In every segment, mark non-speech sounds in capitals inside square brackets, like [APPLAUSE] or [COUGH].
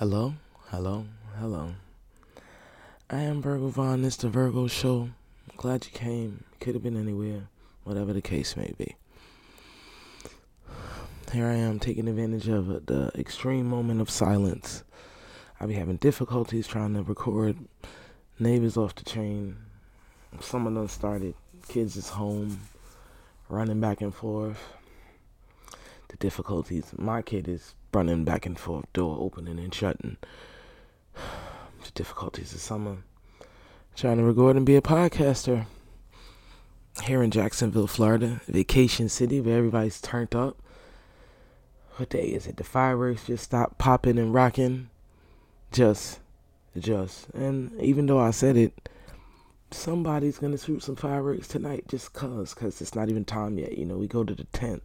Hello, hello, hello. I am Virgo Vaughn. This the Virgo Show. glad you came. Could have been anywhere, whatever the case may be. Here I am taking advantage of the extreme moment of silence. I be having difficulties trying to record. Neighbors off the chain. Some of them started. Kids is home, running back and forth. The difficulties. My kid is running back and forth, door opening and shutting. [SIGHS] The difficulties of summer. Trying to record and be a podcaster. Here in Jacksonville, Florida, vacation city where everybody's turned up. What day is it? The fireworks just stopped popping and rocking. Just, just. And even though I said it, somebody's gonna shoot some fireworks tonight just cause, cause it's not even time yet. You know, we go to the 10th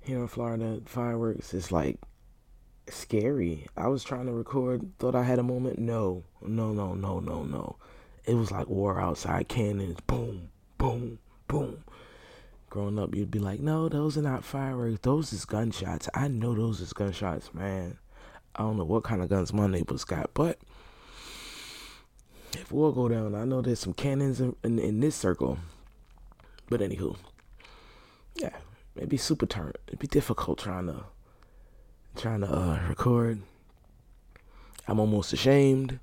here in Florida, fireworks is like scary. I was trying to record, thought I had a moment. No, no, no, no, no, no. It was like war outside, cannons, boom, boom, boom. Growing up, you'd be like, no, those are not fireworks. Those is gunshots. I know those is gunshots, man. I don't know what kind of guns my neighbors got, but if war go down, I know there's some cannons in, in, in this circle. But anywho, yeah, it'd be super turn. It'd be difficult trying to trying to uh, record. I'm almost ashamed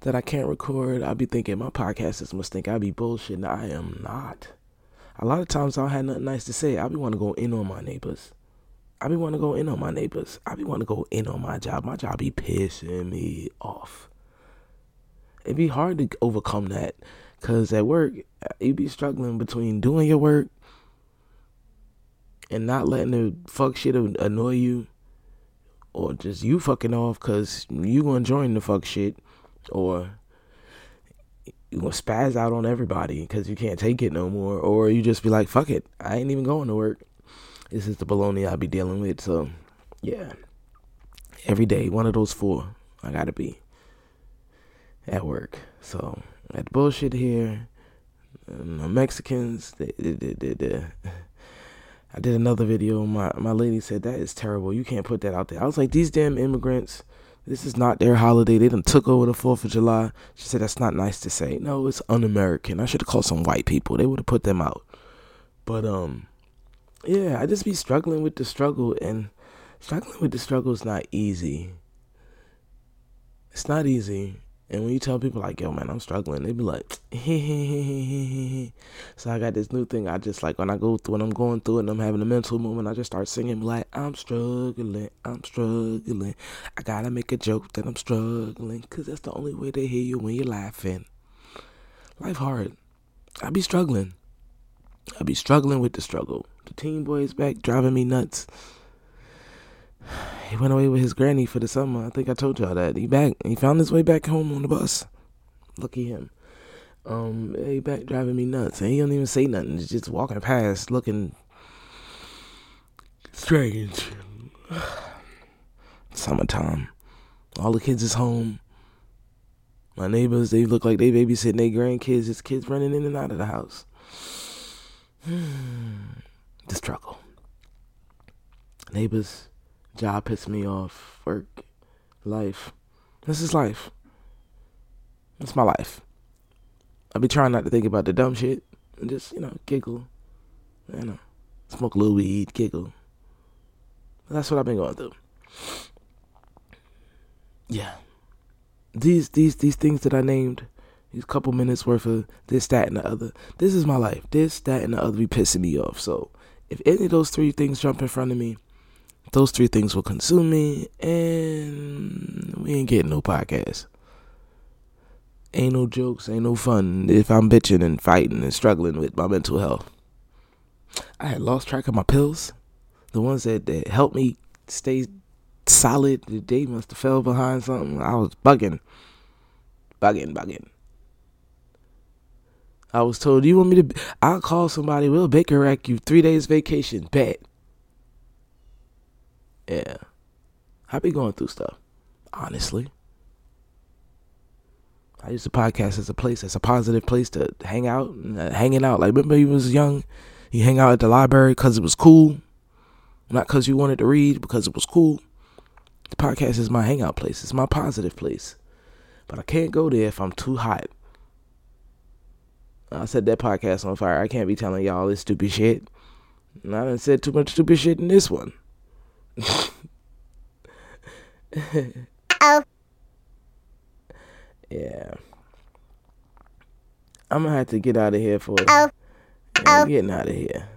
that I can't record. I'll be thinking my podcasters must think I'd be bullshitting. I am not. A lot of times I'll have nothing nice to say. I'd be want to go in on my neighbors. I'd be want to go in on my neighbors. I'd be want to go in on my job. My job be pissing me off. It'd be hard to overcome that. Cause at work, you'd be struggling between doing your work and not letting the fuck shit annoy you, or just you fucking off because you gonna join the fuck shit, or you gonna spaz out on everybody because you can't take it no more, or you just be like, fuck it, I ain't even going to work. This is the baloney I be dealing with. So, yeah, every day, one of those four, I gotta be at work. So, that bullshit here, um, the Mexicans, they, they, they, I did another video. My my lady said that is terrible. You can't put that out there. I was like, these damn immigrants. This is not their holiday. They done took over the Fourth of July. She said that's not nice to say. No, it's un-American. I should have called some white people. They would have put them out. But um, yeah, I just be struggling with the struggle, and struggling with the struggle is not easy. It's not easy. And when you tell people like, yo, man, I'm struggling, they be like, [LAUGHS] so I got this new thing. I just like when I go through when I'm going through it and I'm having a mental moment, I just start singing like, I'm struggling, I'm struggling. I gotta make a joke that I'm struggling, cause that's the only way they hear you when you're laughing. Life hard. I be struggling. I be struggling with the struggle. The teen boys back driving me nuts. He went away with his granny for the summer. I think I told y'all that. He back. He found his way back home on the bus. Lucky him. Um, he back driving me nuts, and he don't even say nothing. He's just walking past, looking strange. [SIGHS] Summertime. All the kids is home. My neighbors, they look like they babysitting their grandkids. His kids running in and out of the house. [SIGHS] the struggle. Neighbors Job pisses me off. Work, life. This is life. It's my life. I be trying not to think about the dumb shit and just, you know, giggle. You know, smoke a little weed, giggle. That's what I've been going through. Yeah. These these these things that I named, these couple minutes worth of this, that, and the other. This is my life. This, that, and the other be pissing me off. So if any of those three things jump in front of me, those three things will consume me, and we ain't getting no podcast. Ain't no jokes, ain't no fun if I'm bitching and fighting and struggling with my mental health. I had lost track of my pills, the ones that, that helped me stay solid. The day must have fell behind something. I was bugging, bugging, bugging. I was told, Do you want me to? I'll call somebody. We'll Baker Act you three days vacation. Bet. Yeah. I be going through stuff, honestly. I use the podcast as a place, as a positive place to hang out, uh, hanging out. Like, remember you was young, you hang out at the library because it was cool, not because you wanted to read, because it was cool. The podcast is my hangout place. It's my positive place. But I can't go there if I'm too hot. I set that podcast on fire. I can't be telling y'all this stupid shit. And I done said too much stupid shit in this one. [LAUGHS] oh. Yeah. I'm gonna have to get out of here for. Oh. Yeah, I'm oh. getting out of here.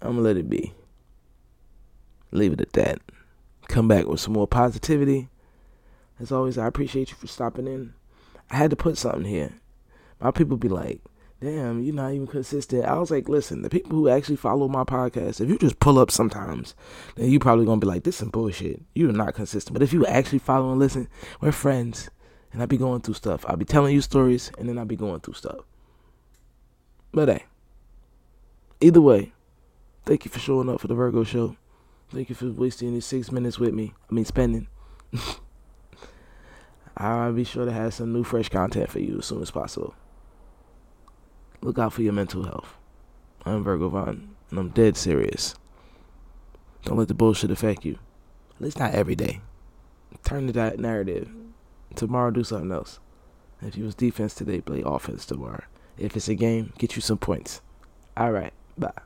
I'm gonna let it be. Leave it at that. Come back with some more positivity. As always, I appreciate you for stopping in. I had to put something here. My people be like, damn, you're not even consistent. I was like, listen, the people who actually follow my podcast, if you just pull up sometimes, then you probably gonna be like, this is some bullshit. You're not consistent. But if you actually follow and listen, we're friends. And I'll be going through stuff. I'll be telling you stories and then I'll be going through stuff. But hey, either way, thank you for showing up for the Virgo show. Thank you for wasting your six minutes with me. I mean, spending. [LAUGHS] I'll be sure to have some new, fresh content for you as soon as possible. Look out for your mental health. I'm Virgo Vaughn, and I'm dead serious. Don't let the bullshit affect you. At least not every day. Turn the narrative. Tomorrow, do something else. If you was defense today, play offense tomorrow. If it's a game, get you some points. All right, bye.